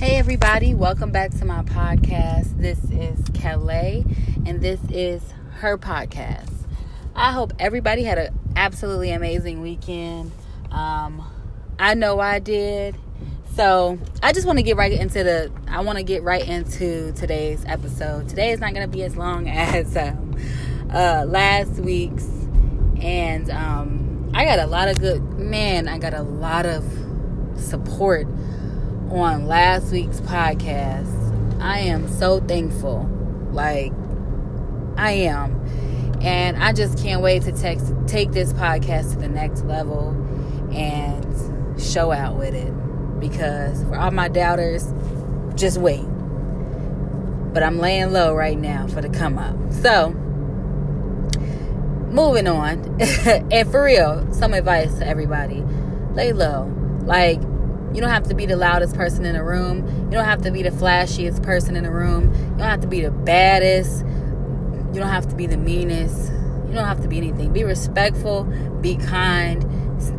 Hey, everybody, welcome back to my podcast. This is Kelly, and this is her podcast. I hope everybody had an absolutely amazing weekend. Um, I know I did. So I just want to get right into the. I want to get right into today's episode. Today is not going to be as long as um, uh, last week's, and um, I got a lot of good. Man, I got a lot of support on last week's podcast. I am so thankful. Like, I am. And I just can't wait to text, take this podcast to the next level and show out with it. Because for all my doubters, just wait. But I'm laying low right now for the come up. So, moving on. and for real, some advice to everybody lay low. Like, you don't have to be the loudest person in the room. You don't have to be the flashiest person in the room. You don't have to be the baddest. You don't have to be the meanest. You don't have to be anything. Be respectful, be kind,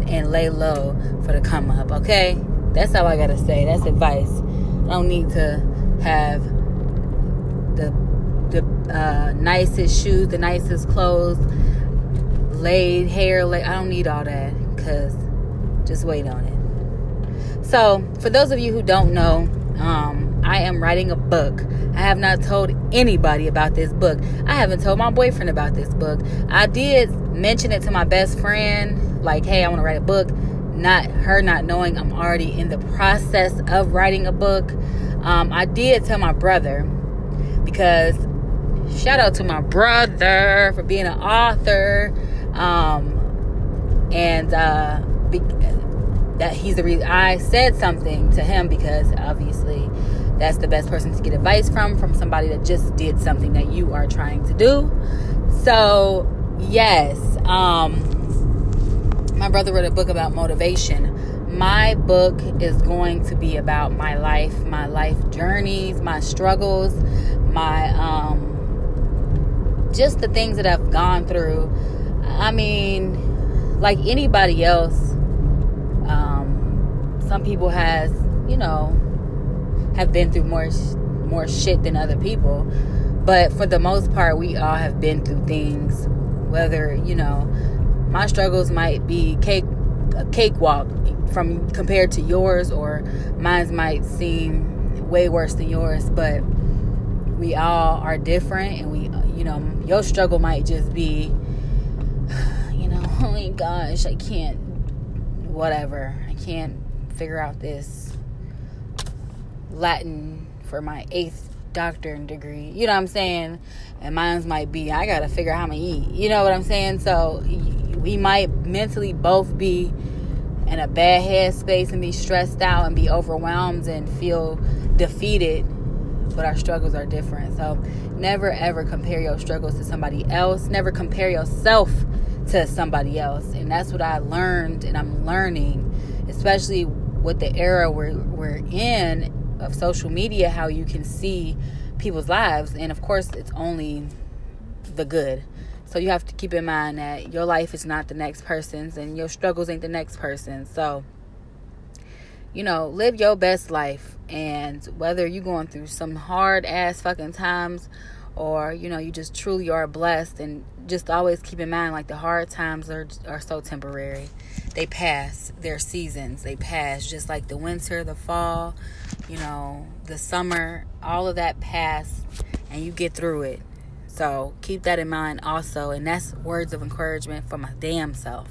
and lay low for the come up, okay? That's all I gotta say. That's advice. I don't need to have the the uh, nicest shoes, the nicest clothes, laid hair. Like I don't need all that. Cause just wait on it. So, for those of you who don't know, um, I am writing a book. I have not told anybody about this book. I haven't told my boyfriend about this book. I did mention it to my best friend, like, hey, I want to write a book. Not her not knowing I'm already in the process of writing a book. Um, I did tell my brother because shout out to my brother for being an author. Um, and uh, that he's the reason I said something to him because obviously that's the best person to get advice from from somebody that just did something that you are trying to do. So, yes, um my brother wrote a book about motivation. My book is going to be about my life, my life journeys, my struggles, my um just the things that I've gone through. I mean, like anybody else, some people has you know have been through more more shit than other people. But for the most part we all have been through things. Whether you know my struggles might be cake a cakewalk from compared to yours or mine might seem way worse than yours. But we all are different and we you know your struggle might just be you know oh my gosh i can't whatever. I can't figure out this Latin for my eighth doctorate degree. You know what I'm saying? And mine's might be I gotta figure out how I'm gonna eat. You know what I'm saying? So we might mentally both be in a bad headspace and be stressed out and be overwhelmed and feel defeated. But our struggles are different. So never ever compare your struggles to somebody else. Never compare yourself to somebody else. And that's what I learned and I'm learning, especially with the era we're, we're in of social media, how you can see people's lives. And of course, it's only the good. So you have to keep in mind that your life is not the next person's and your struggles ain't the next person's. So, you know, live your best life. And whether you're going through some hard ass fucking times or, you know, you just truly are blessed and just always keep in mind like the hard times are are so temporary they pass their seasons. They pass just like the winter the fall you know the summer all of that pass and you get through it. So keep that in mind also and that's words of encouragement for my damn self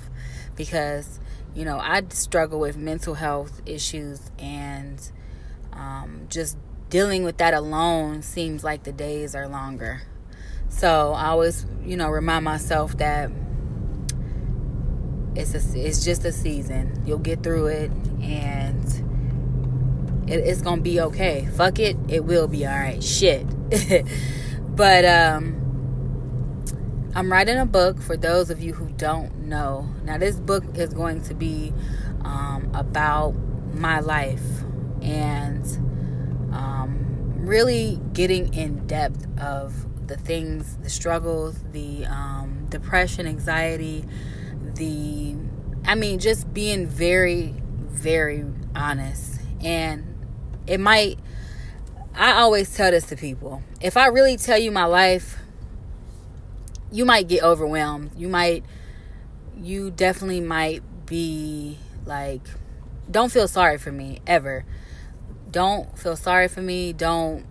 because you know i struggle with mental health issues and um, just dealing with that alone seems like the days are longer. So i always you know remind myself that it's a, it's just a season. You'll get through it, and it, it's gonna be okay. Fuck it, it will be all right. Shit, but um, I'm writing a book for those of you who don't know. Now, this book is going to be um, about my life and um, really getting in depth of the things, the struggles, the um, depression, anxiety the I mean just being very very honest and it might I always tell this to people. If I really tell you my life, you might get overwhelmed. You might you definitely might be like don't feel sorry for me ever. Don't feel sorry for me. Don't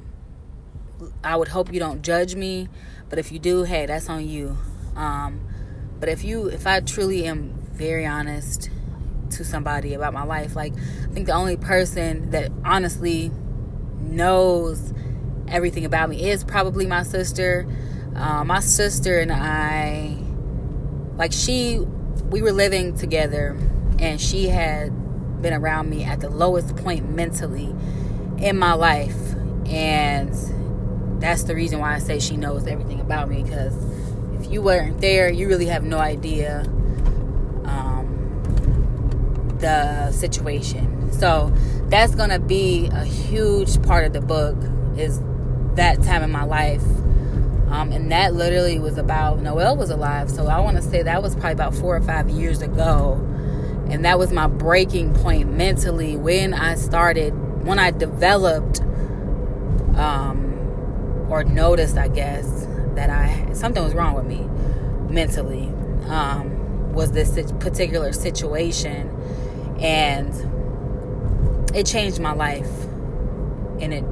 I would hope you don't judge me, but if you do, hey, that's on you. Um, but if you if I truly am very honest to somebody about my life, like I think the only person that honestly knows everything about me is probably my sister. Uh, my sister and I, like she, we were living together, and she had been around me at the lowest point mentally in my life, and that's the reason why I say she knows everything about me because you weren't there, you really have no idea um, the situation. So that's gonna be a huge part of the book is that time in my life. Um, and that literally was about Noel was alive. So I want to say that was probably about four or five years ago. And that was my breaking point mentally when I started, when I developed um, or noticed, I guess, that I something was wrong with me mentally. Um, was this particular situation, and it changed my life, and it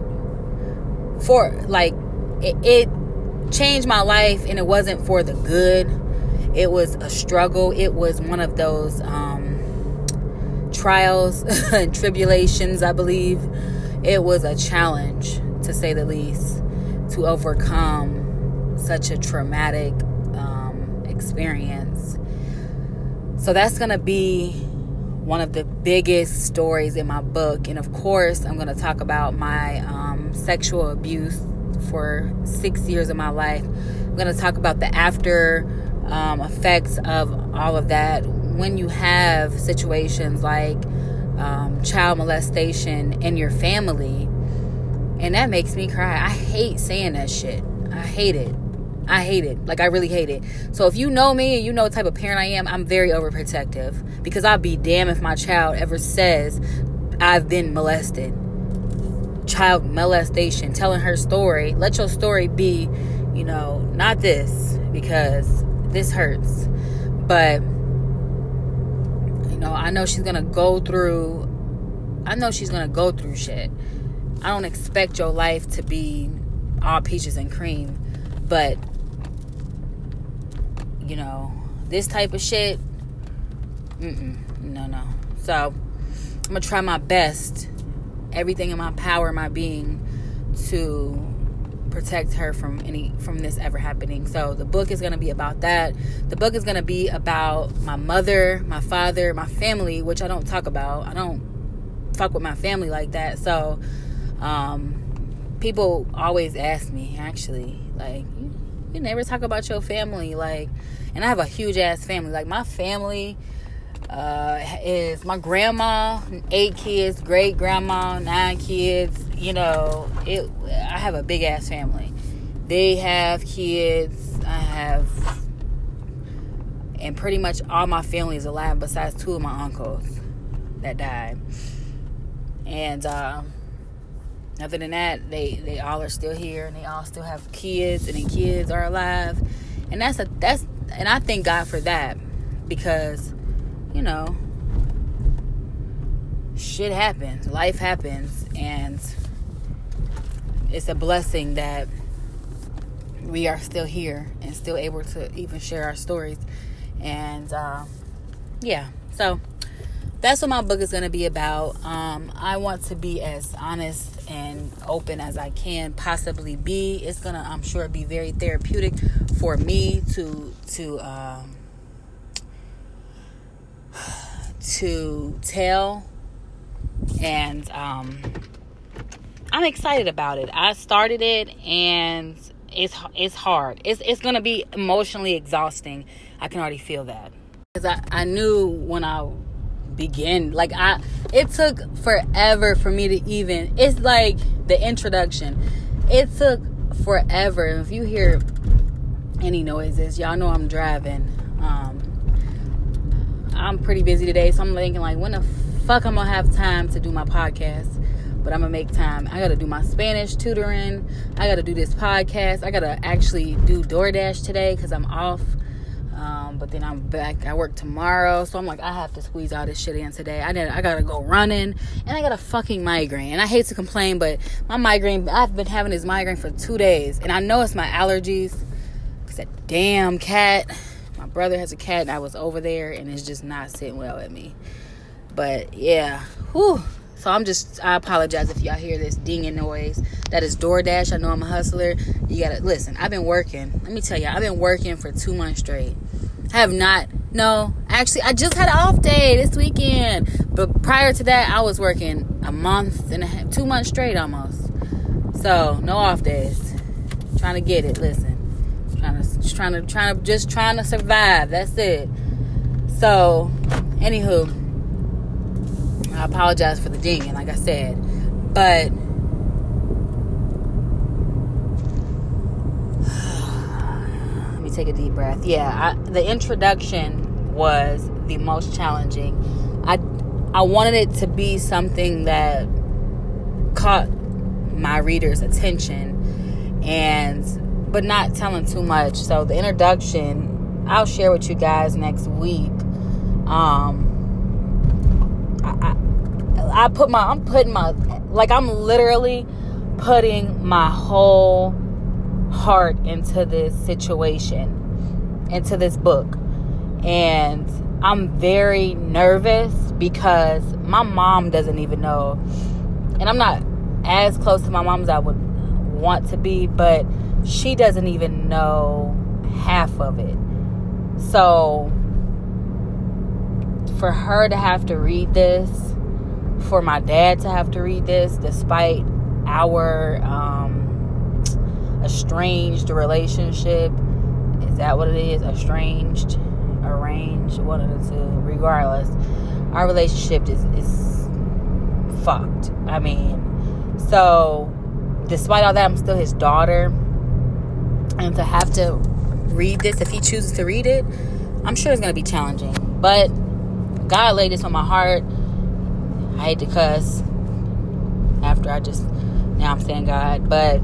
for like it, it changed my life, and it wasn't for the good. It was a struggle. It was one of those um, trials and tribulations, I believe. It was a challenge, to say the least, to overcome such a traumatic um, experience. So that's going to be one of the biggest stories in my book. And of course, I'm going to talk about my um, sexual abuse for six years of my life. I'm going to talk about the after um, effects of all of that. When you have situations like um, child molestation in your family, and that makes me cry. I hate saying that shit. I hate it. I hate it. Like I really hate it. So if you know me and you know what type of parent I am, I'm very overprotective because I'll be damned if my child ever says I've been molested. Child molestation, telling her story. Let your story be, you know, not this because this hurts. But you know, I know she's going to go through I know she's going to go through shit. I don't expect your life to be all peaches and cream, but you know, this type of shit, mm-mm, no, no. So I'm gonna try my best, everything in my power, my being, to protect her from any from this ever happening. So the book is going to be about that. The book is going to be about my mother, my father, my family, which I don't talk about. I don't fuck with my family like that. So um people always ask me actually like you never talk about your family like and i have a huge ass family. Like my family uh, is my grandma eight kids great grandma nine kids you know it i have a big ass family. They have kids i have and pretty much all my family is alive besides two of my uncles that died. And uh, other than that, they they all are still here and they all still have kids and the kids are alive. And that's a that's and I thank God for that because you know shit happens, life happens and it's a blessing that we are still here and still able to even share our stories. And uh, yeah, so that's what my book is going to be about. Um, I want to be as honest and open as I can possibly be. It's gonna, I'm sure, be very therapeutic for me to to um, to tell, and um, I'm excited about it. I started it, and it's it's hard. It's it's gonna be emotionally exhausting. I can already feel that because I I knew when I begin. Like I it took forever for me to even it's like the introduction. It took forever. If you hear any noises, y'all know I'm driving. Um I'm pretty busy today, so I'm thinking like when the fuck I'm gonna have time to do my podcast. but I'm gonna make time. I gotta do my Spanish tutoring. I gotta do this podcast. I gotta actually do DoorDash today because I'm off. But then I'm back. I work tomorrow, so I'm like, I have to squeeze all this shit in today. I did, I gotta go running, and I got a fucking migraine. And I hate to complain, but my migraine. I've been having this migraine for two days, and I know it's my allergies. Cause that damn cat. My brother has a cat, and I was over there, and it's just not sitting well with me. But yeah, whew. So I'm just, I apologize if y'all hear this dinging noise. That is DoorDash. I know I'm a hustler. You gotta listen. I've been working. Let me tell you, I've been working for two months straight. I have not. No, actually, I just had an off day this weekend. But prior to that, I was working a month and a half, two months straight almost. So no off days. Trying to get it. Listen, trying to, just trying to, trying to, just trying to survive. That's it. So, anywho, I apologize for the dinging, like I said, but let me take a deep breath. Yeah, I, the introduction was the most challenging. I I wanted it to be something that caught my reader's attention and but not telling too much. So the introduction I'll share with you guys next week. Um I, I, I put my I'm putting my like I'm literally putting my whole heart into this situation, into this book. And I'm very nervous because my mom doesn't even know. And I'm not as close to my mom as I would want to be, but she doesn't even know half of it. So for her to have to read this, for my dad to have to read this, despite our um, estranged relationship, is that what it is? Estranged, arranged, one of the two. Regardless, our relationship is is fucked. I mean, so despite all that, I'm still his daughter, and to have to read this, if he chooses to read it, I'm sure it's gonna be challenging, but God laid this on my heart. I hate to cuss after I just now I'm saying God, but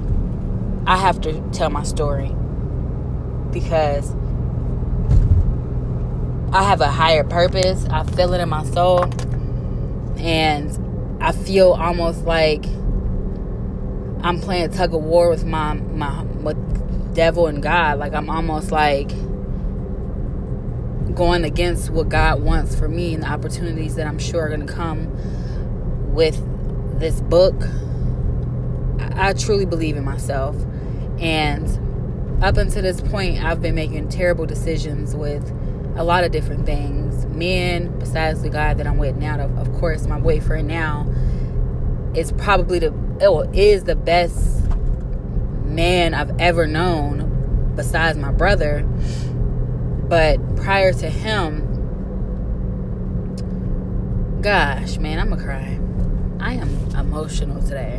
I have to tell my story because I have a higher purpose. I feel it in my soul. And I feel almost like I'm playing tug of war with my my with devil and God. Like I'm almost like going against what God wants for me and the opportunities that I'm sure are going to come with this book. I truly believe in myself. And up until this point, I've been making terrible decisions with a lot of different things. Men, besides the guy that I'm with now, of course, my boyfriend now, is probably the, oh, is the best man I've ever known besides my brother but prior to him, gosh, man, I'm gonna cry. I am emotional today.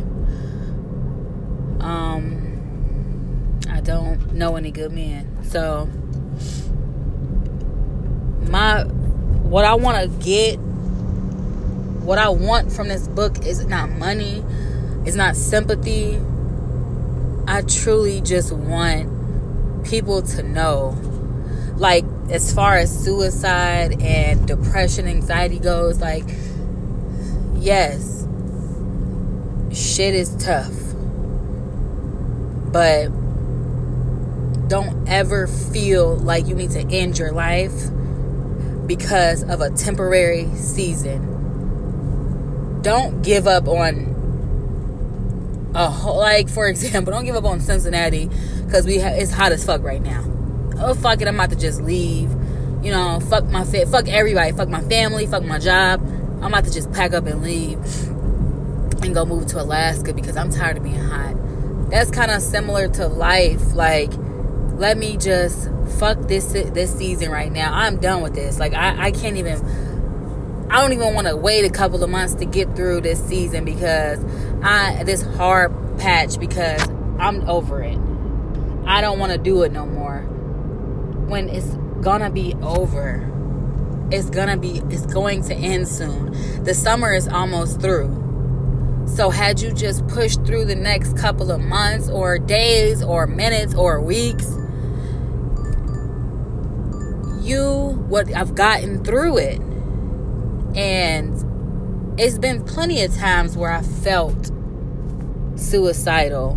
Um, I don't know any good men, so my what I want to get, what I want from this book is not money, it's not sympathy. I truly just want people to know. Like as far as suicide and depression anxiety goes like yes shit is tough. But don't ever feel like you need to end your life because of a temporary season don't give up on a whole, like for example don't give up on cincinnati because we ha- it's hot as fuck right now oh fuck it, I'm about to just leave. You know, fuck my fit, fuck everybody, fuck my family, fuck my job. I'm about to just pack up and leave and go move to Alaska because I'm tired of being hot. That's kind of similar to life. Like, let me just fuck this this season right now. I'm done with this. Like, I, I can't even. I don't even want to wait a couple of months to get through this season because I this hard patch because I'm over it. I don't want to do it no more when it's gonna be over. It's gonna be, it's going to end soon. The summer is almost through. So, had you just pushed through the next couple of months or days or minutes or weeks, you what I've gotten through it. And it's been plenty of times where I felt suicidal.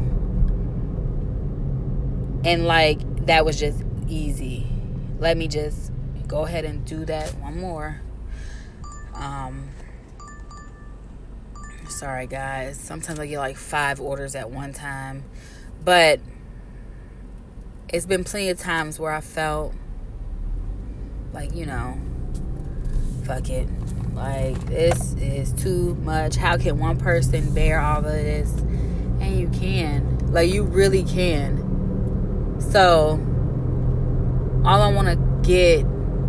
And like that was just easy. Let me just go ahead and do that one more. Um sorry guys. Sometimes I get like 5 orders at one time. But it's been plenty of times where I felt like, you know, fuck it. Like, this is too much. How can one person bear all of this? And you can. Like, you really can. So, all I want to get,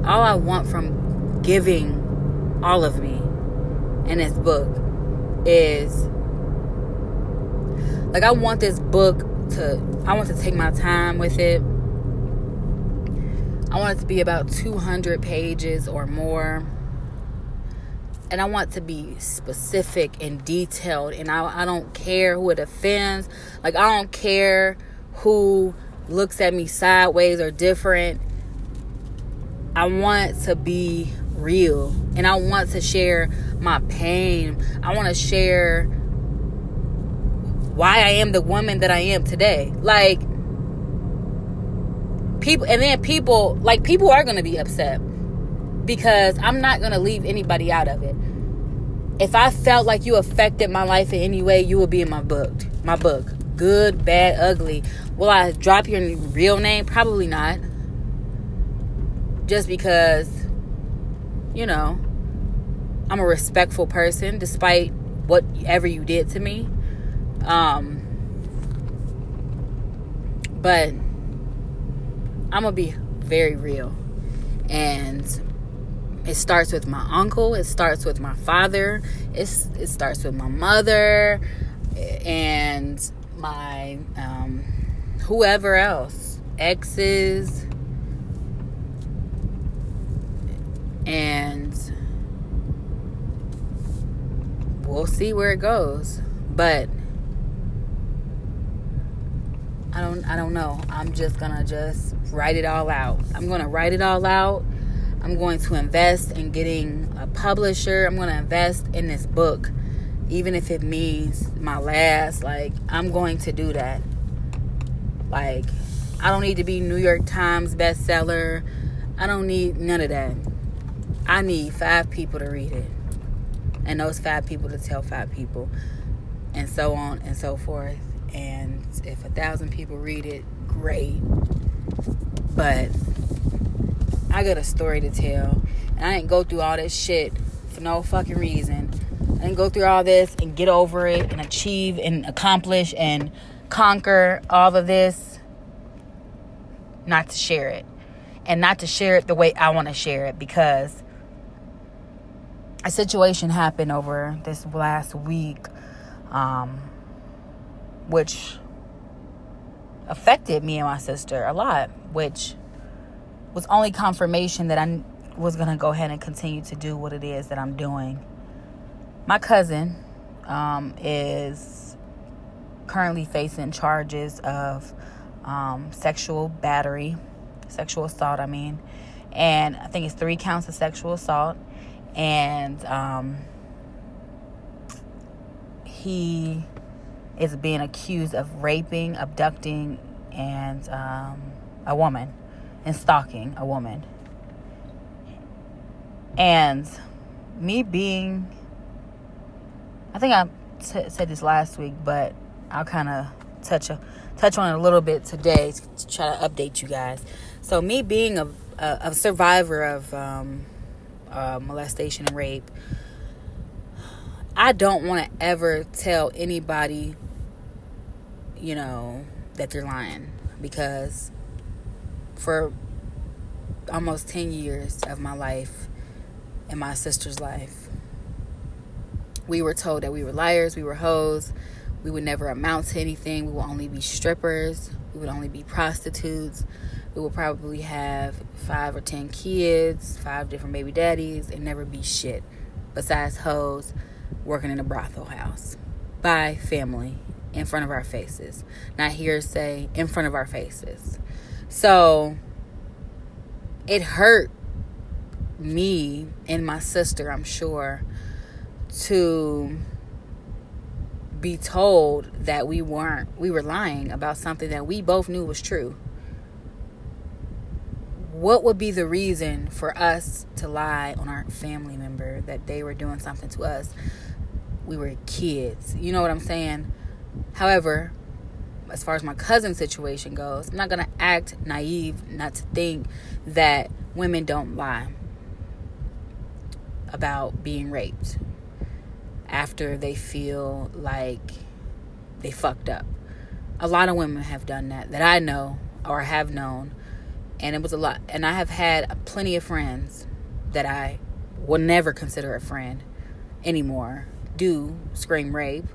all I want from giving all of me in this book is like, I want this book to, I want to take my time with it I want it to be about 200 pages or more. And I want to be specific and detailed. And I, I don't care who it offends. Like, I don't care who looks at me sideways or different. I want to be real. And I want to share my pain. I want to share why I am the woman that I am today. Like, people and then people like people are going to be upset because I'm not going to leave anybody out of it. If I felt like you affected my life in any way, you will be in my book. My book. Good, bad, ugly. Will I drop your real name? Probably not. Just because you know, I'm a respectful person despite whatever you did to me. Um but I'm gonna be very real. And it starts with my uncle, it starts with my father, it's, it starts with my mother, and my um, whoever else, exes, and we'll see where it goes. But I don't I don't know. I'm just gonna just write it all out. I'm gonna write it all out. I'm going to invest in getting a publisher. I'm gonna invest in this book. Even if it means my last, like I'm going to do that. Like I don't need to be New York Times bestseller. I don't need none of that. I need five people to read it. And those five people to tell five people. And so on and so forth. And if a thousand people read it, great. But I got a story to tell. And I didn't go through all this shit for no fucking reason. I didn't go through all this and get over it and achieve and accomplish and conquer all of this not to share it. And not to share it the way I want to share it because a situation happened over this last week um, which affected me and my sister a lot, which was only confirmation that I was going to go ahead and continue to do what it is that I'm doing. My cousin um, is currently facing charges of um, sexual battery, sexual assault, I mean, and I think it's three counts of sexual assault. And um, he is being accused of raping, abducting, and um, a woman, and stalking a woman. And me being, I think I t- said this last week, but I'll kind of touch a, touch on it a little bit today to try to update you guys. So me being a, a, a survivor of um, uh, molestation and rape, I don't want to ever tell anybody you know, that they're lying. Because for almost 10 years of my life and my sister's life, we were told that we were liars, we were hoes, we would never amount to anything, we would only be strippers, we would only be prostitutes, we would probably have five or ten kids, five different baby daddies, and never be shit. Besides hoes working in a brothel house. by family in front of our faces, not hearsay in front of our faces. So it hurt me and my sister, I'm sure, to be told that we weren't we were lying about something that we both knew was true. What would be the reason for us to lie on our family member that they were doing something to us? We were kids. You know what i'm saying however as far as my cousin situation goes i'm not going to act naive not to think that women don't lie about being raped after they feel like they fucked up. A lot of women have done that that I know or have known, and it was a lot. And I have had plenty of friends that I will never consider a friend anymore do scream rape,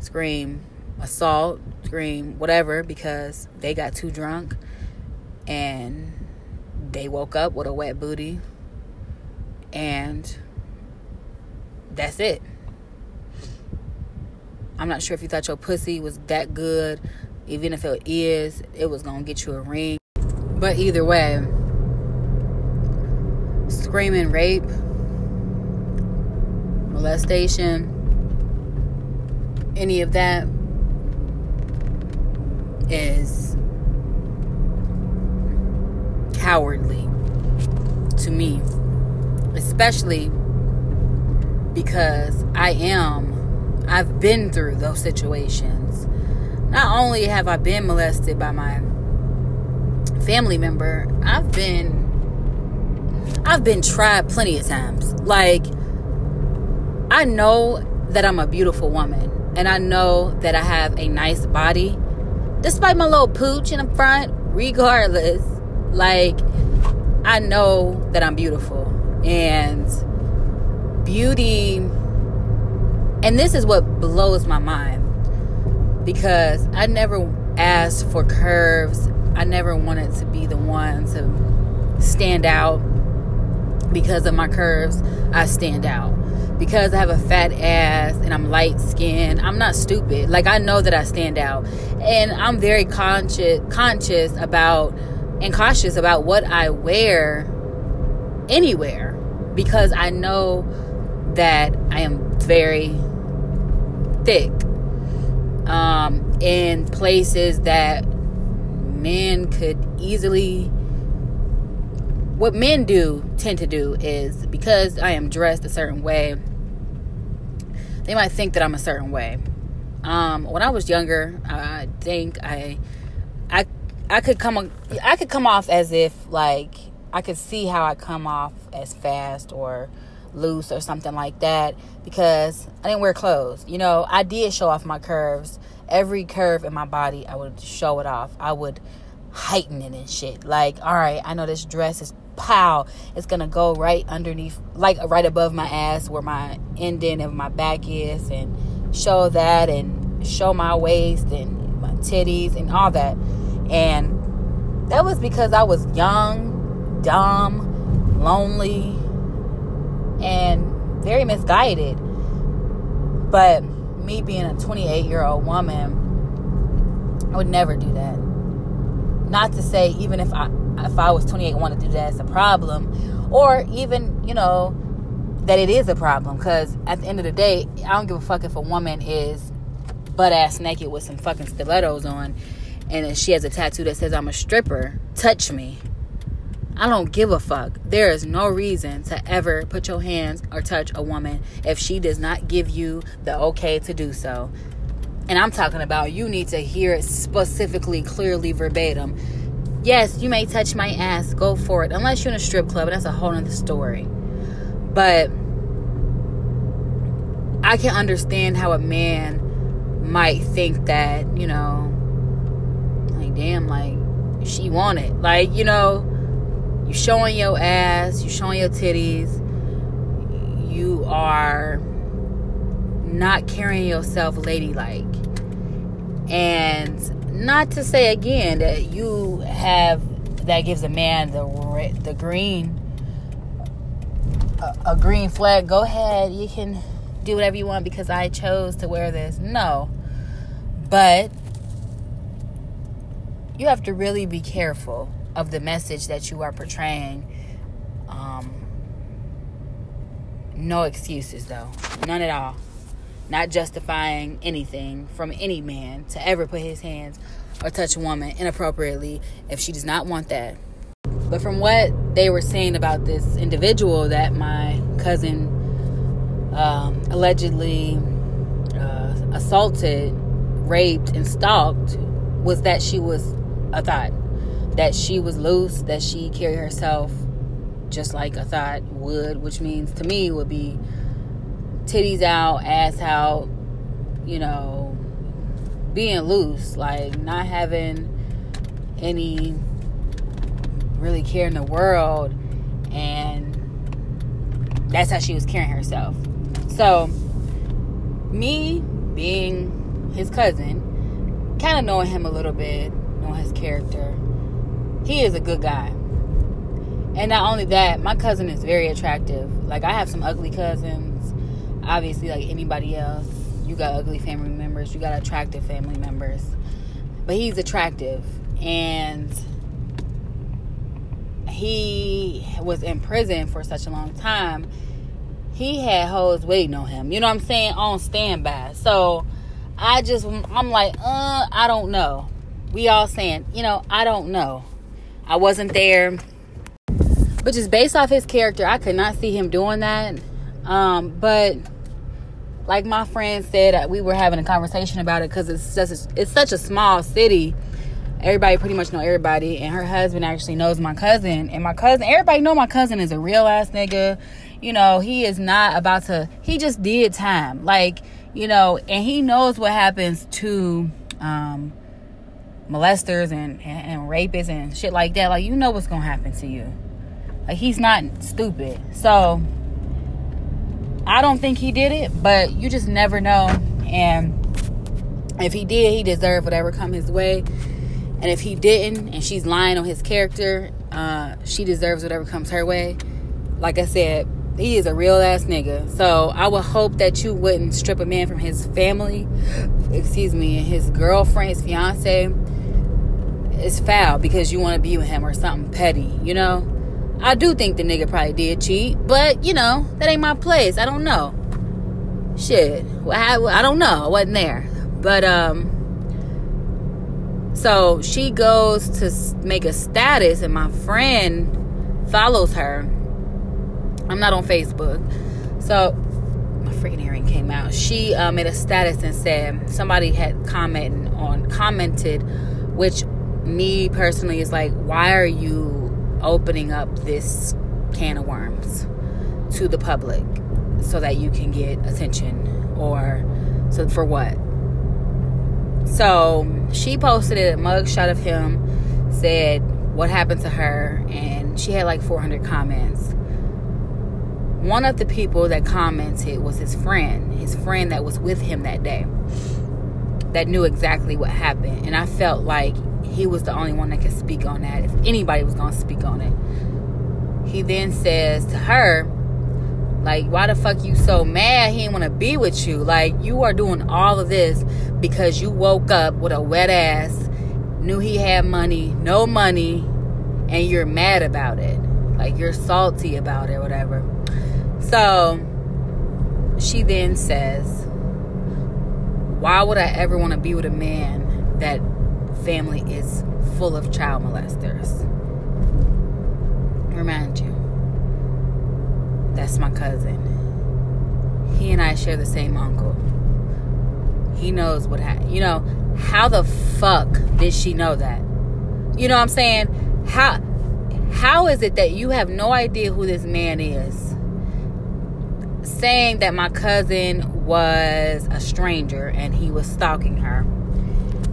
scream assault, scream whatever because they got too drunk and they woke up with a wet booty and that's it. I'm not sure if you thought your pussy was that good. Even if it is, it was gonna get you a ring. But either way, screaming rape, molestation, any of that is cowardly to me, especially because I am I've been through those situations. Not only have I been molested by my family member, I've been I've been tried plenty of times. Like I know that I'm a beautiful woman and I know that I have a nice body despite my little pooch in the front, regardless. Like I know that I'm beautiful and beauty and this is what blows my mind because I never asked for curves. I never wanted to be the one to stand out because of my curves. I stand out because I have a fat ass and I'm light skinned. I'm not stupid. Like I know that I stand out, and I'm very conscious conscious about and cautious about what I wear anywhere because I know that I am very thick um, in places that men could easily what men do tend to do is because I am dressed a certain way, they might think that I'm a certain way. Um, when I was younger, I think I, I, I could come, I could come off as if like I could see how I come off as fast or loose or something like that because I didn't wear clothes. You know, I did show off my curves. Every curve in my body, I would show it off. I would heighten it and shit. Like, all right, I know this dress is pow. It's gonna go right underneath, like right above my ass where my ending of my back is, and show that and show my waist and my titties and all that. And that was because I was young, dumb, lonely, and very misguided. But me being a 28 year old woman, I would never do that. Not to say even if I if I was 28 and wanted to do that, it's a problem, or even you know that it is a problem because at the end of the day, I don't give a fuck if a woman is butt ass naked with some fucking stilettos on, and she has a tattoo that says I'm a stripper. Touch me. I don't give a fuck. There is no reason to ever put your hands or touch a woman if she does not give you the okay to do so. And I'm talking about you need to hear it specifically, clearly, verbatim. Yes, you may touch my ass, go for it. Unless you're in a strip club, that's a whole other story. But I can understand how a man might think that, you know, like, damn, like, she wanted. Like, you know, you showing your ass, you showing your titties, you are not carrying yourself ladylike. And not to say again that you have that gives a man the the green a, a green flag. Go ahead, you can do whatever you want because I chose to wear this. No. But you have to really be careful of the message that you are portraying. Um, no excuses, though. None at all. Not justifying anything from any man to ever put his hands or touch a woman inappropriately if she does not want that. But from what they were saying about this individual that my cousin um, allegedly uh, assaulted, raped, and stalked was that she was a thought. That she was loose, that she carried herself just like a thought would, which means to me would be titties out, ass out, you know, being loose, like not having any really care in the world and that's how she was carrying herself. So me being his cousin, kind of knowing him a little bit, knowing his character, he is a good guy. And not only that, my cousin is very attractive. Like I have some ugly cousins, obviously like anybody else. You got ugly family members, you got attractive family members. But he's attractive and he was in prison for such a long time. He had hoes waiting on him. You know what I'm saying? On standby. So I just I'm like, uh, I don't know. We all saying, you know, I don't know. I wasn't there but just based off his character, I could not see him doing that. Um, but like my friend said, we were having a conversation about it because it's just a, it's such a small city. Everybody pretty much know everybody, and her husband actually knows my cousin. And my cousin, everybody know my cousin is a real ass nigga. You know, he is not about to. He just did time, like you know, and he knows what happens to um, molesters and, and, and rapists and shit like that. Like you know what's gonna happen to you. Like he's not stupid. So I don't think he did it, but you just never know. And if he did, he deserved whatever come his way. And if he didn't, and she's lying on his character, uh, she deserves whatever comes her way. Like I said, he is a real ass nigga. So I would hope that you wouldn't strip a man from his family, excuse me, and his girlfriend, his fiance. It's foul because you want to be with him or something petty, you know? I do think the nigga probably did cheat, but you know, that ain't my place. I don't know. Shit. I, I don't know. I wasn't there. But, um, so she goes to make a status, and my friend follows her. I'm not on Facebook. So, my freaking earring came out. She uh, made a status and said somebody had commented on, commented, which me personally is like, why are you opening up this can of worms to the public so that you can get attention or so for what? So she posted a mugshot of him said what happened to her and she had like 400 comments. One of the people that commented was his friend his friend that was with him that day that knew exactly what happened and i felt like he was the only one that could speak on that if anybody was going to speak on it. He then says to her, like, why the fuck you so mad? He didn't want to be with you. Like, you are doing all of this because you woke up with a wet ass, knew he had money, no money, and you're mad about it. Like, you're salty about it, whatever. So, she then says, Why would I ever want to be with a man that family is full of child molesters. Remind you, that's my cousin. He and I share the same uncle. He knows what happened. You know, how the fuck did she know that? You know what I'm saying? How how is it that you have no idea who this man is? Saying that my cousin was a stranger and he was stalking her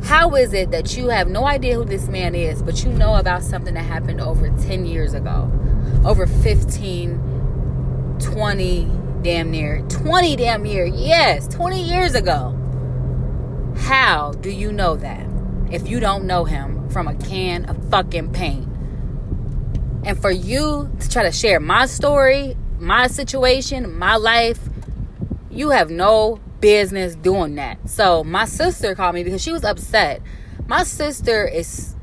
how is it that you have no idea who this man is, but you know about something that happened over 10 years ago? Over 15, 20, damn near 20 damn near, yes, 20 years ago. How do you know that if you don't know him from a can of fucking paint? And for you to try to share my story, my situation, my life, You have no business doing that. So my sister called me because she was upset. My sister is,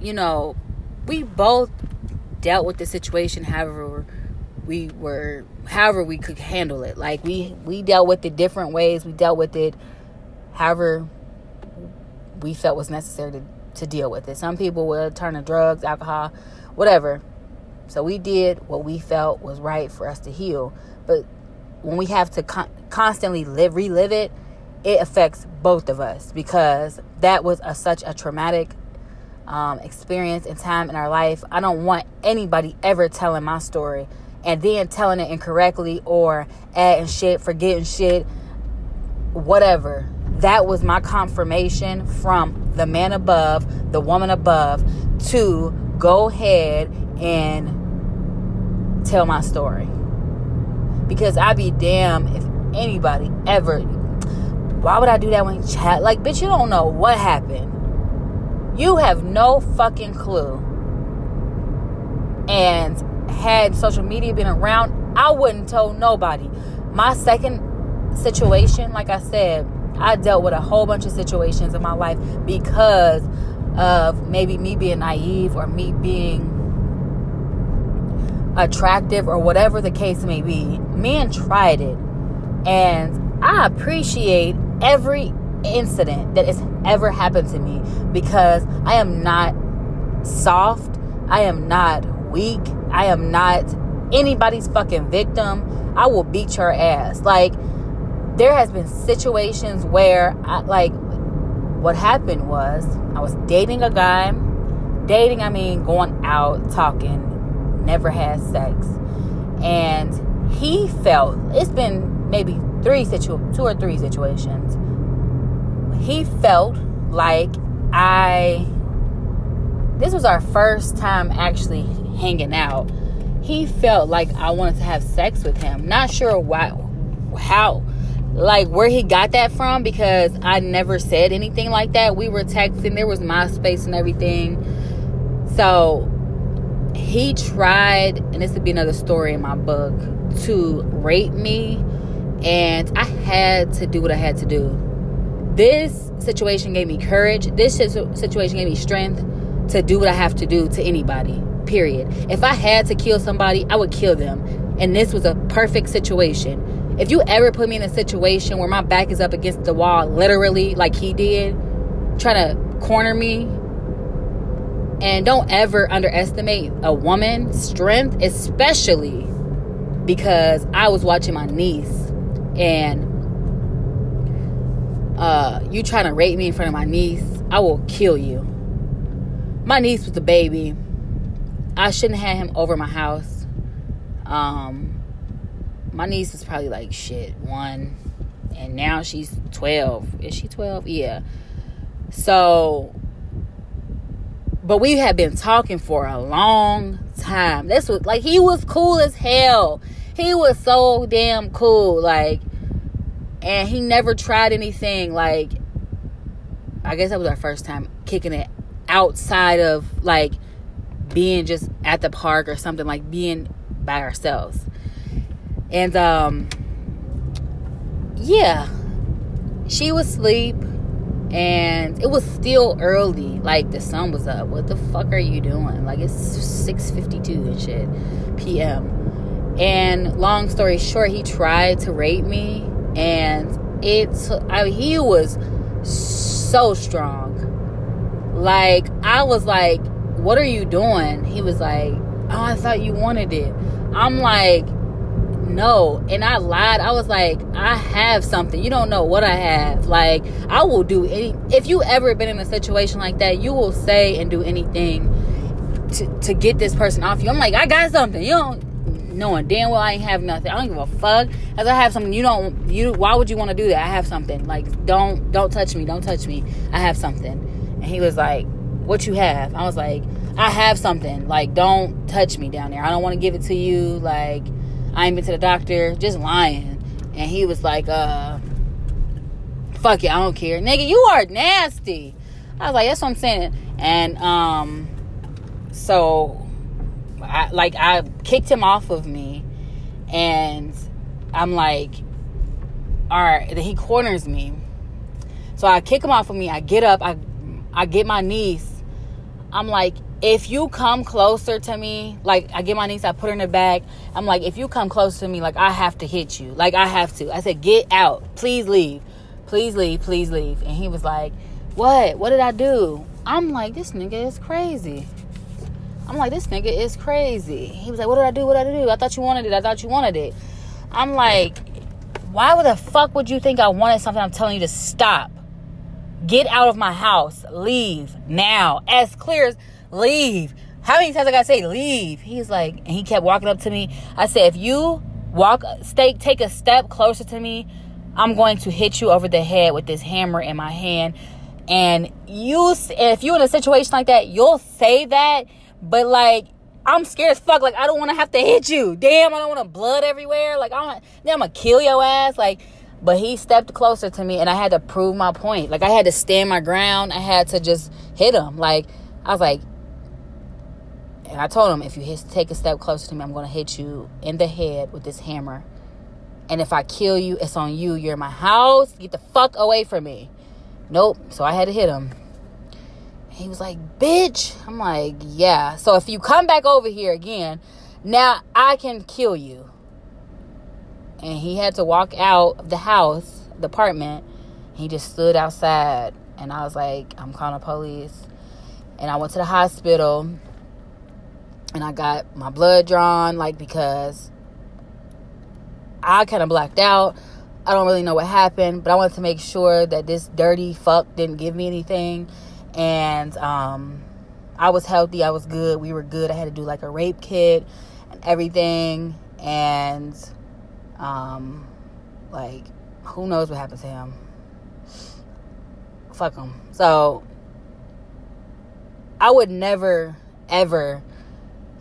you know, we both dealt with the situation however we were however we could handle it. Like we we dealt with it different ways. We dealt with it however we felt was necessary to, to deal with it. Some people would turn to drugs, alcohol, whatever. So we did what we felt was right for us to heal. But when we have to con- constantly live relive it, it affects both of us because that was a, such a traumatic um, experience and time in our life. I don't want anybody ever telling my story and then telling it incorrectly or adding shit, forgetting shit, whatever. That was my confirmation from the man above, the woman above, to go ahead and tell my story. Because I'd be damn if anybody ever. Why would I do that when chat? Like, bitch, you don't know what happened. You have no fucking clue. And had social media been around, I wouldn't tell nobody. My second situation, like I said, I dealt with a whole bunch of situations in my life because of maybe me being naive or me being attractive or whatever the case may be. Men tried it. And I appreciate every incident that has ever happened to me because I am not soft. I am not weak. I am not anybody's fucking victim. I will beat your ass. Like, there has been situations where, I, like, what happened was I was dating a guy. Dating, I mean, going out, talking, never had sex. And he felt, it's been maybe three situ, two or three situations. He felt like I, this was our first time actually hanging out. He felt like I wanted to have sex with him. Not sure why, how, like where he got that from because I never said anything like that. We were texting, there was MySpace and everything. So he tried, and this would be another story in my book, to rape me, and I had to do what I had to do. This situation gave me courage. This situation gave me strength to do what I have to do to anybody period. If I had to kill somebody, I would kill them. And this was a perfect situation. If you ever put me in a situation where my back is up against the wall, literally, like he did, trying to corner me, and don't ever underestimate a woman's strength, especially because I was watching my niece and uh, you trying to rape me in front of my niece, I will kill you. My niece was a baby I shouldn't have had him over my house. Um, my niece is probably like shit one, and now she's twelve. Is she twelve? Yeah. So, but we had been talking for a long time. This was like he was cool as hell. He was so damn cool. Like, and he never tried anything. Like, I guess that was our first time kicking it outside of like being just at the park or something like being by ourselves and um yeah she was asleep and it was still early. Like the sun was up. What the fuck are you doing? Like it's 6.52 and shit pm and long story short he tried to rape me and it's I mean, he was so strong. Like i was like what are you doing? He was like, oh, I thought you wanted it. I'm like, no. And I lied. I was like, I have something. You don't know what I have. Like, I will do any. If you ever been in a situation like that, you will say and do anything to, to get this person off you. I'm like, I got something. You don't knowing damn well I ain't have nothing. I don't give a fuck. As I have something, you don't. You why would you want to do that? I have something. Like, don't don't touch me. Don't touch me. I have something. And he was like, What you have? I was like, I have something. Like, don't touch me down there. I don't want to give it to you. Like, I ain't been to the doctor. Just lying. And he was like, uh, fuck it, I don't care. Nigga, you are nasty. I was like, that's what I'm saying. And, um, so, I, like, I kicked him off of me. And I'm like, all right, then he corners me. So I kick him off of me. I get up. I I get my niece. I'm like, if you come closer to me, like I get my niece, I put her in the bag. I'm like, if you come close to me, like I have to hit you. Like I have to. I said, get out. Please leave. Please leave. Please leave. And he was like, what? What did I do? I'm like, this nigga is crazy. I'm like, this nigga is crazy. He was like, what did I do? What did I do? I thought you wanted it. I thought you wanted it. I'm like, why would the fuck would you think I wanted something? I'm telling you to stop. Get out of my house. Leave now. As clear as leave. How many times I gotta say leave? He's like, and he kept walking up to me. I said, if you walk, stay, take a step closer to me, I'm going to hit you over the head with this hammer in my hand. And you, if you're in a situation like that, you'll say that, but like, I'm scared as fuck. Like, I don't want to have to hit you. Damn, I don't want to blood everywhere. Like, I'm, then I'm gonna kill your ass. Like, but he stepped closer to me and I had to prove my point. Like, I had to stand my ground. I had to just hit him. Like, I was like, and I told him, if you hit, take a step closer to me, I'm going to hit you in the head with this hammer. And if I kill you, it's on you. You're in my house. Get the fuck away from me. Nope. So I had to hit him. He was like, bitch. I'm like, yeah. So if you come back over here again, now I can kill you. And he had to walk out of the house, the apartment. He just stood outside. And I was like, I'm calling the police. And I went to the hospital and I got my blood drawn, like because I kind of blacked out. I don't really know what happened, but I wanted to make sure that this dirty fuck didn't give me anything. And um, I was healthy, I was good, we were good. I had to do like a rape kit and everything. And um, like, who knows what happened to him? Fuck him. So I would never, ever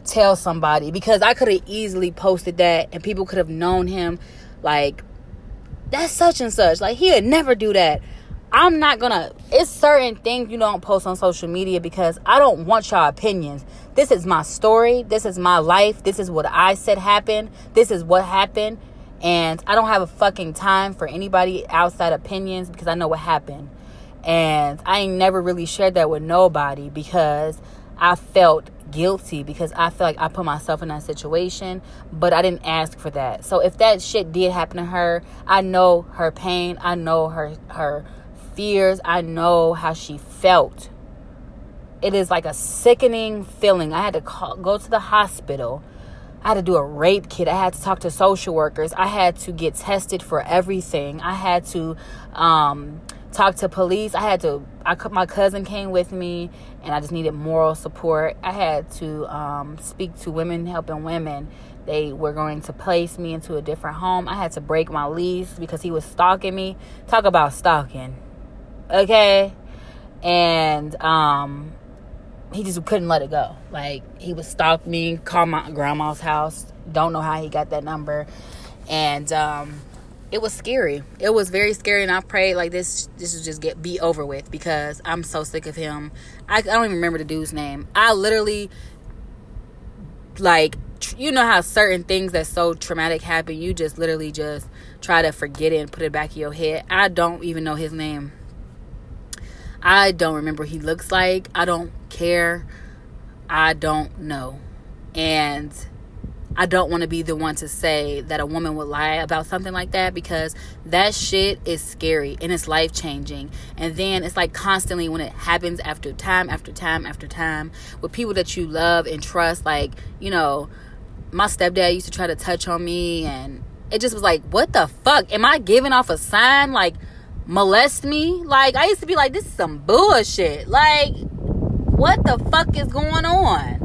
tell somebody because I could have easily posted that and people could have known him like that's such and such. Like he'd never do that. I'm not gonna it's certain things you don't post on social media because I don't want your opinions. This is my story. This is my life. This is what I said happened. This is what happened. And I don't have a fucking time for anybody outside opinions because I know what happened. And I ain't never really shared that with nobody because I felt guilty because I feel like I put myself in that situation, but I didn't ask for that. So if that shit did happen to her, I know her pain, I know her her fears, I know how she felt. It is like a sickening feeling. I had to call, go to the hospital. I had to do a rape kit. I had to talk to social workers. I had to get tested for everything. I had to um, talk to police. I had to. I my cousin came with me, and I just needed moral support. I had to um, speak to women helping women. They were going to place me into a different home. I had to break my lease because he was stalking me. Talk about stalking, okay? And um, he just couldn't let it go. Like he would stalk me, call my grandma's house. Don't know how he got that number, and um, it was scary. It was very scary, and I prayed like this. This would just get be over with because I'm so sick of him. I, I don't even remember the dude's name. I literally like you know how certain things that so traumatic happen. You just literally just try to forget it and put it back in your head. I don't even know his name. I don't remember he looks like. I don't care. I don't know. And I don't want to be the one to say that a woman would lie about something like that because that shit is scary and it's life changing. And then it's like constantly when it happens after time after time after time with people that you love and trust. Like, you know, my stepdad used to try to touch on me and it just was like, what the fuck? Am I giving off a sign like molest me? Like, I used to be like, this is some bullshit. Like, what the fuck is going on?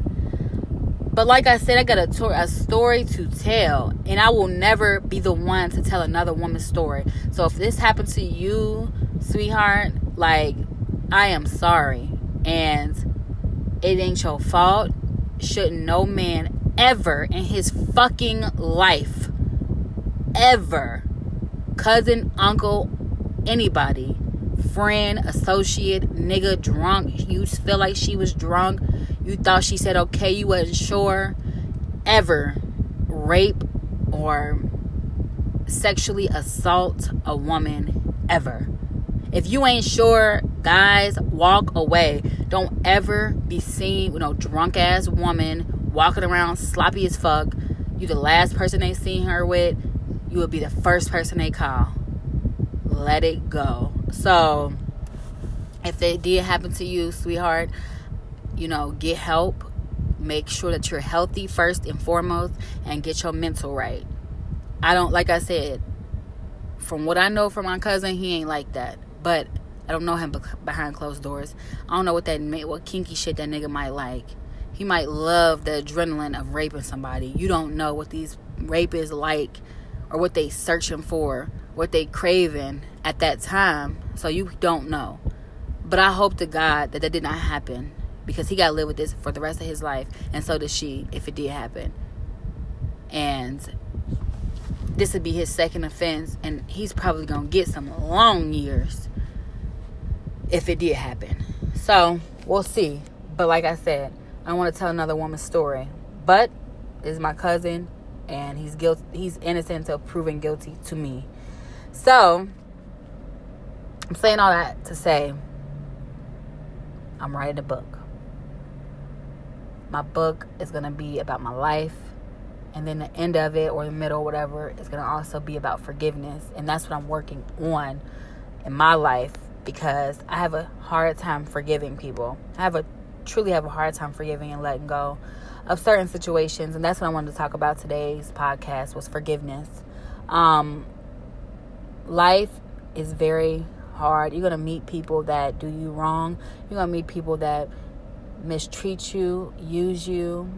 But like I said, I got a, to- a story to tell, and I will never be the one to tell another woman's story. So if this happened to you, sweetheart, like I am sorry, and it ain't your fault. Shouldn't no man ever in his fucking life, ever, cousin, uncle, anybody, friend, associate, nigga, drunk. You feel like she was drunk you thought she said okay, you wasn't sure, ever rape or sexually assault a woman ever. If you ain't sure, guys, walk away. Don't ever be seen with no drunk ass woman walking around sloppy as fuck. You the last person they seen her with. You will be the first person they call. Let it go. So, if it did happen to you, sweetheart, you know, get help. Make sure that you're healthy first and foremost and get your mental right. I don't, like I said, from what I know from my cousin, he ain't like that. But I don't know him behind closed doors. I don't know what that what kinky shit that nigga might like. He might love the adrenaline of raping somebody. You don't know what these rapists like or what they searching for, what they craving at that time. So you don't know. But I hope to God that that did not happen because he got to live with this for the rest of his life, and so does she if it did happen. And this would be his second offense, and he's probably gonna get some long years if it did happen. So we'll see. But like I said, I want to tell another woman's story. But is my cousin, and he's guilty. He's innocent until proven guilty to me. So I'm saying all that to say I'm writing a book. My book is gonna be about my life, and then the end of it or the middle, whatever, is gonna also be about forgiveness, and that's what I'm working on in my life because I have a hard time forgiving people. I have a truly have a hard time forgiving and letting go of certain situations, and that's what I wanted to talk about today's podcast was forgiveness. Um, life is very hard. You're gonna meet people that do you wrong. You're gonna meet people that mistreat you, use you,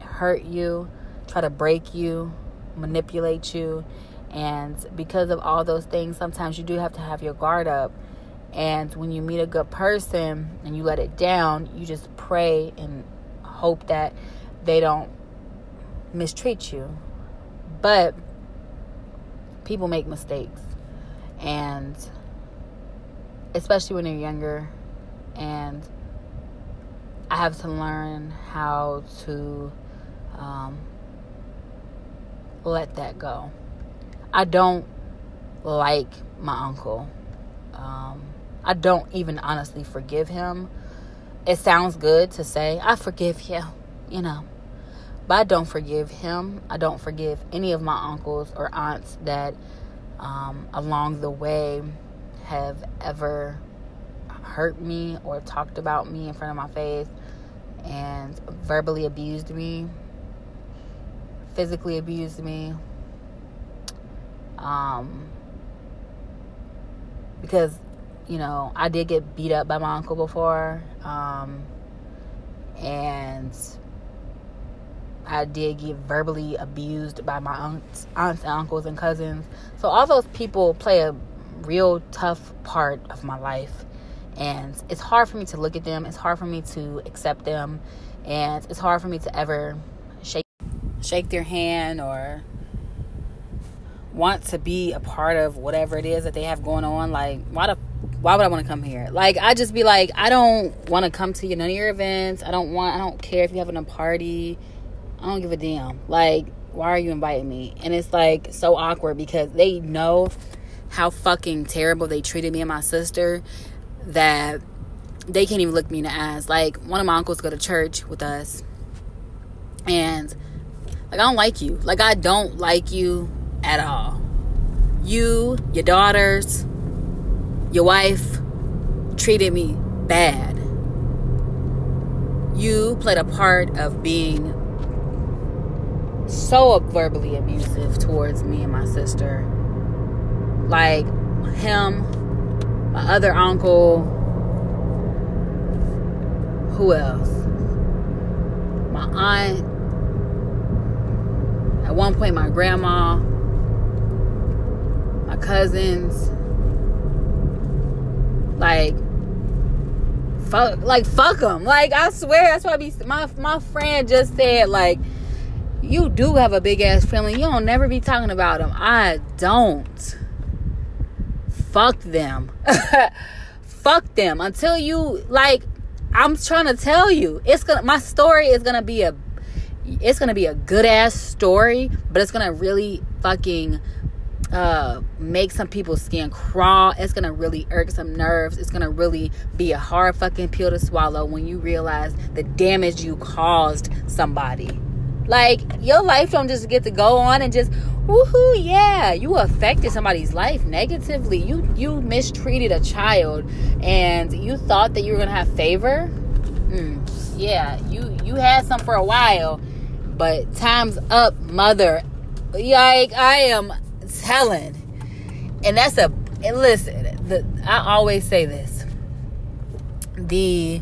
hurt you, try to break you, manipulate you. And because of all those things, sometimes you do have to have your guard up and when you meet a good person and you let it down, you just pray and hope that they don't mistreat you. But people make mistakes. And especially when they're younger. And I have to learn how to um, let that go. I don't like my uncle. Um, I don't even honestly forgive him. It sounds good to say, I forgive you, you know. But I don't forgive him. I don't forgive any of my uncles or aunts that um, along the way have ever hurt me or talked about me in front of my face and verbally abused me, physically abused me. Um, because you know, I did get beat up by my uncle before. Um, and I did get verbally abused by my aunts, aunts and uncles and cousins. So all those people play a real tough part of my life. And it's hard for me to look at them. It's hard for me to accept them. And it's hard for me to ever shake shake their hand or want to be a part of whatever it is that they have going on. Like, why the why would I want to come here? Like, I just be like, I don't want to come to you, none of your events. I don't want, I don't care if you're having a party. I don't give a damn. Like, why are you inviting me? And it's like so awkward because they know how fucking terrible they treated me and my sister that they can't even look me in the eyes. Like, one of my uncles go to church with us, and like, I don't like you. Like, I don't like you at all. You, your daughters, your wife treated me bad. You played a part of being so verbally abusive towards me and my sister. Like him, my other uncle, who else? My aunt. At one point, my grandma, my cousins like, fuck, like fuck them. Like I swear, that's why I be. My my friend just said like, you do have a big ass family. You don't never be talking about them. I don't. Fuck them. fuck them until you like. I'm trying to tell you, it's gonna. My story is gonna be a. It's gonna be a good ass story, but it's gonna really fucking uh, make some people's skin crawl. It's gonna really irk some nerves. It's gonna really be a hard fucking pill to swallow when you realize the damage you caused somebody. Like your life don't just get to go on and just woohoo, yeah, you affected somebody's life negatively. You you mistreated a child and you thought that you were gonna have favor. Mm, yeah, you you had some for a while, but time's up, mother. Like I am telling. And that's a and listen, the, I always say this. The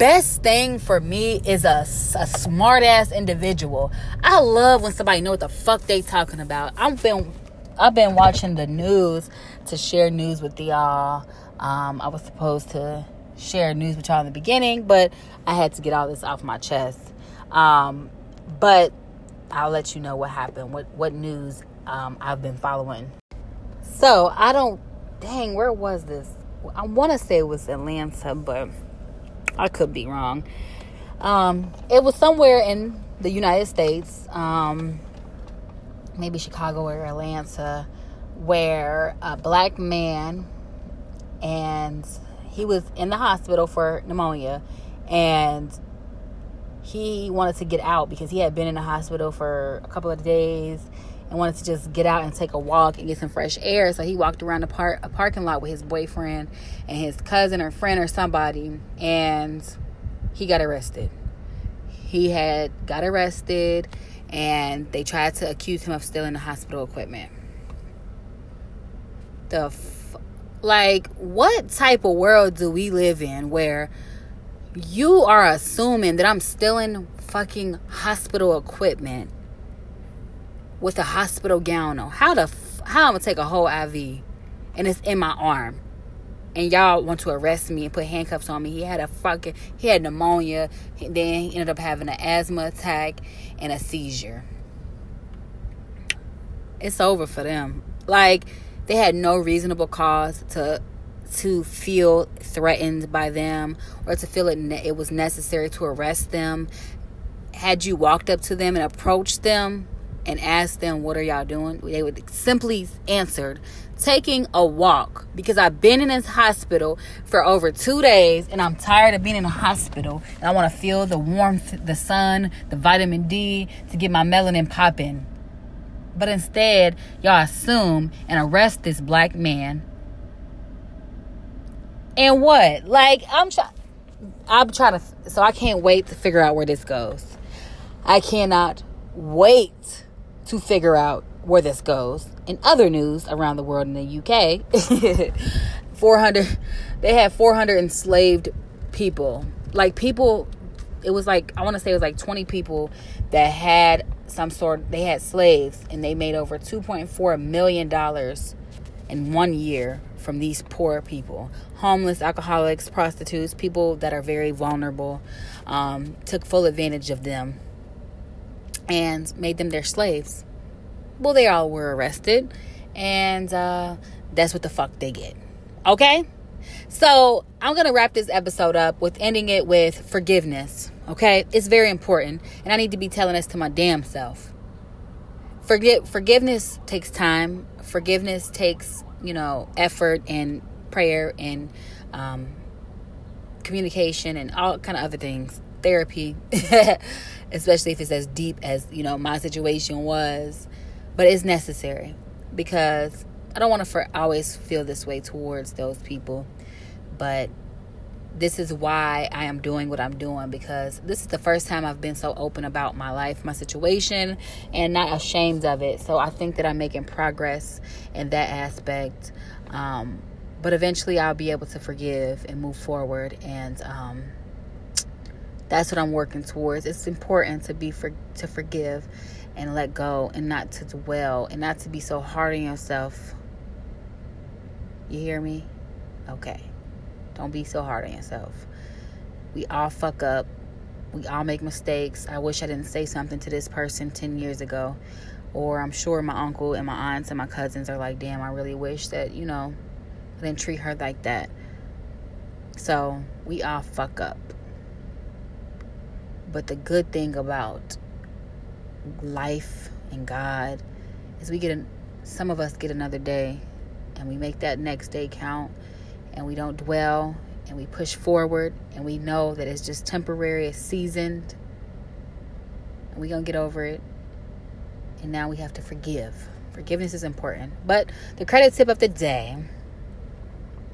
best thing for me is a, a smart ass individual. I love when somebody know what the fuck they talking about. I've been I've been watching the news to share news with y'all. Um, I was supposed to share news with y'all in the beginning, but I had to get all this off my chest. Um, but I'll let you know what happened, what what news um, I've been following. So I don't, dang, where was this? I want to say it was Atlanta, but I could be wrong. Um, it was somewhere in the United States, um, maybe Chicago or Atlanta, where a black man and he was in the hospital for pneumonia and he wanted to get out because he had been in the hospital for a couple of days and wanted to just get out and take a walk and get some fresh air. So he walked around a, par- a parking lot with his boyfriend and his cousin or friend or somebody, and he got arrested. He had got arrested, and they tried to accuse him of stealing the hospital equipment. The f- like, what type of world do we live in where you are assuming that I'm stealing fucking hospital equipment? With a hospital gown on. How the f- how I'm gonna take a whole IV and it's in my arm, and y'all want to arrest me and put handcuffs on me? He had a fucking he had pneumonia. Then he ended up having an asthma attack and a seizure. It's over for them. Like they had no reasonable cause to to feel threatened by them or to feel it it was necessary to arrest them had you walked up to them and approached them and asked them, What are y'all doing? They would simply answered, Taking a walk because I've been in this hospital for over two days and I'm tired of being in a hospital and I want to feel the warmth, the sun, the vitamin D to get my melanin popping. But instead, y'all assume and arrest this black man. And what? Like, I'm trying. I'm trying to, so I can't wait to figure out where this goes. I cannot wait to figure out where this goes. In other news around the world in the UK, 400 they had 400 enslaved people. Like people it was like I want to say it was like 20 people that had some sort they had slaves and they made over 2.4 million dollars in one year from these poor people homeless alcoholics prostitutes people that are very vulnerable um, took full advantage of them and made them their slaves. Well, they all were arrested, and uh, that's what the fuck they get. Okay? So I'm gonna wrap this episode up with ending it with forgiveness. Okay? It's very important, and I need to be telling this to my damn self. Forget forgiveness takes time. Forgiveness takes, you know, effort and prayer and um, communication and all kind of other things. Therapy. especially if it's as deep as you know my situation was. But it's necessary because i don't want to for always feel this way towards those people. But this is why i am doing what i'm doing because this is the first time i've been so open about my life my situation and not ashamed of it. So i think that i'm making progress in that aspect. Um, but eventually i'll be able to forgive and move forward and um, that's what I'm working towards. It's important to be for to forgive and let go and not to dwell and not to be so hard on yourself. You hear me? Okay. Don't be so hard on yourself. We all fuck up. We all make mistakes. I wish I didn't say something to this person 10 years ago. Or I'm sure my uncle and my aunts and my cousins are like, damn, I really wish that, you know, I didn't treat her like that. So we all fuck up. But the good thing about life and God is we get some of us get another day and we make that next day count and we don't dwell and we push forward and we know that it's just temporary, it's seasoned, and we're going to get over it. And now we have to forgive. Forgiveness is important. But the credit tip of the day,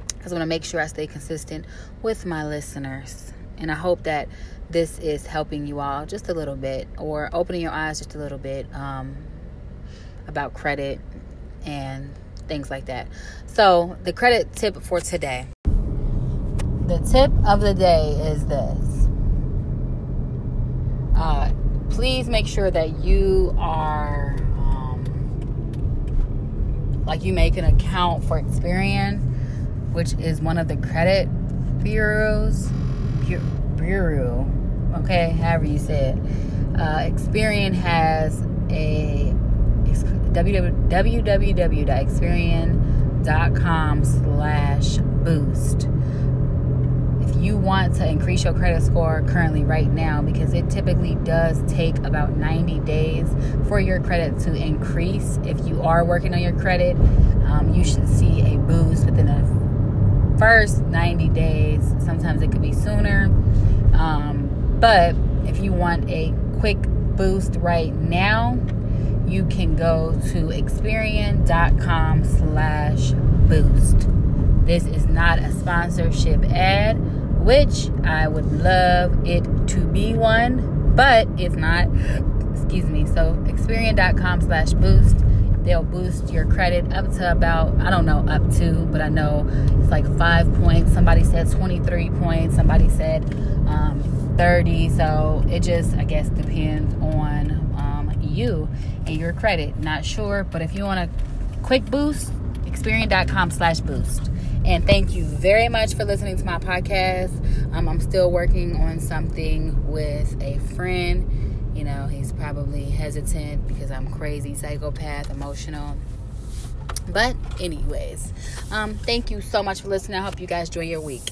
because I want to make sure I stay consistent with my listeners. And I hope that this is helping you all just a little bit or opening your eyes just a little bit um, about credit and things like that. So, the credit tip for today the tip of the day is this. Uh, please make sure that you are um, like you make an account for Experian, which is one of the credit bureaus. bureau, okay, however you say it. Uh, Experian has a www.experian.com slash boost. If you want to increase your credit score currently right now because it typically does take about 90 days for your credit to increase if you are working on your credit um, you should see a boost within the first 90 days. Sometimes it could be sooner. Um, but if you want a quick boost right now you can go to experian.com slash boost this is not a sponsorship ad which I would love it to be one, but it's not. Excuse me. So Experian.com slash boost. They'll boost your credit up to about, I don't know, up to, but I know it's like five points. Somebody said 23 points. Somebody said um, 30. So it just, I guess, depends on um, you and your credit. Not sure, but if you want a quick boost, Experian.com slash boost. And thank you very much for listening to my podcast. Um, I'm still working on something with a friend. You know, he's probably hesitant because I'm crazy, psychopath, emotional. But, anyways, um, thank you so much for listening. I hope you guys enjoy your week.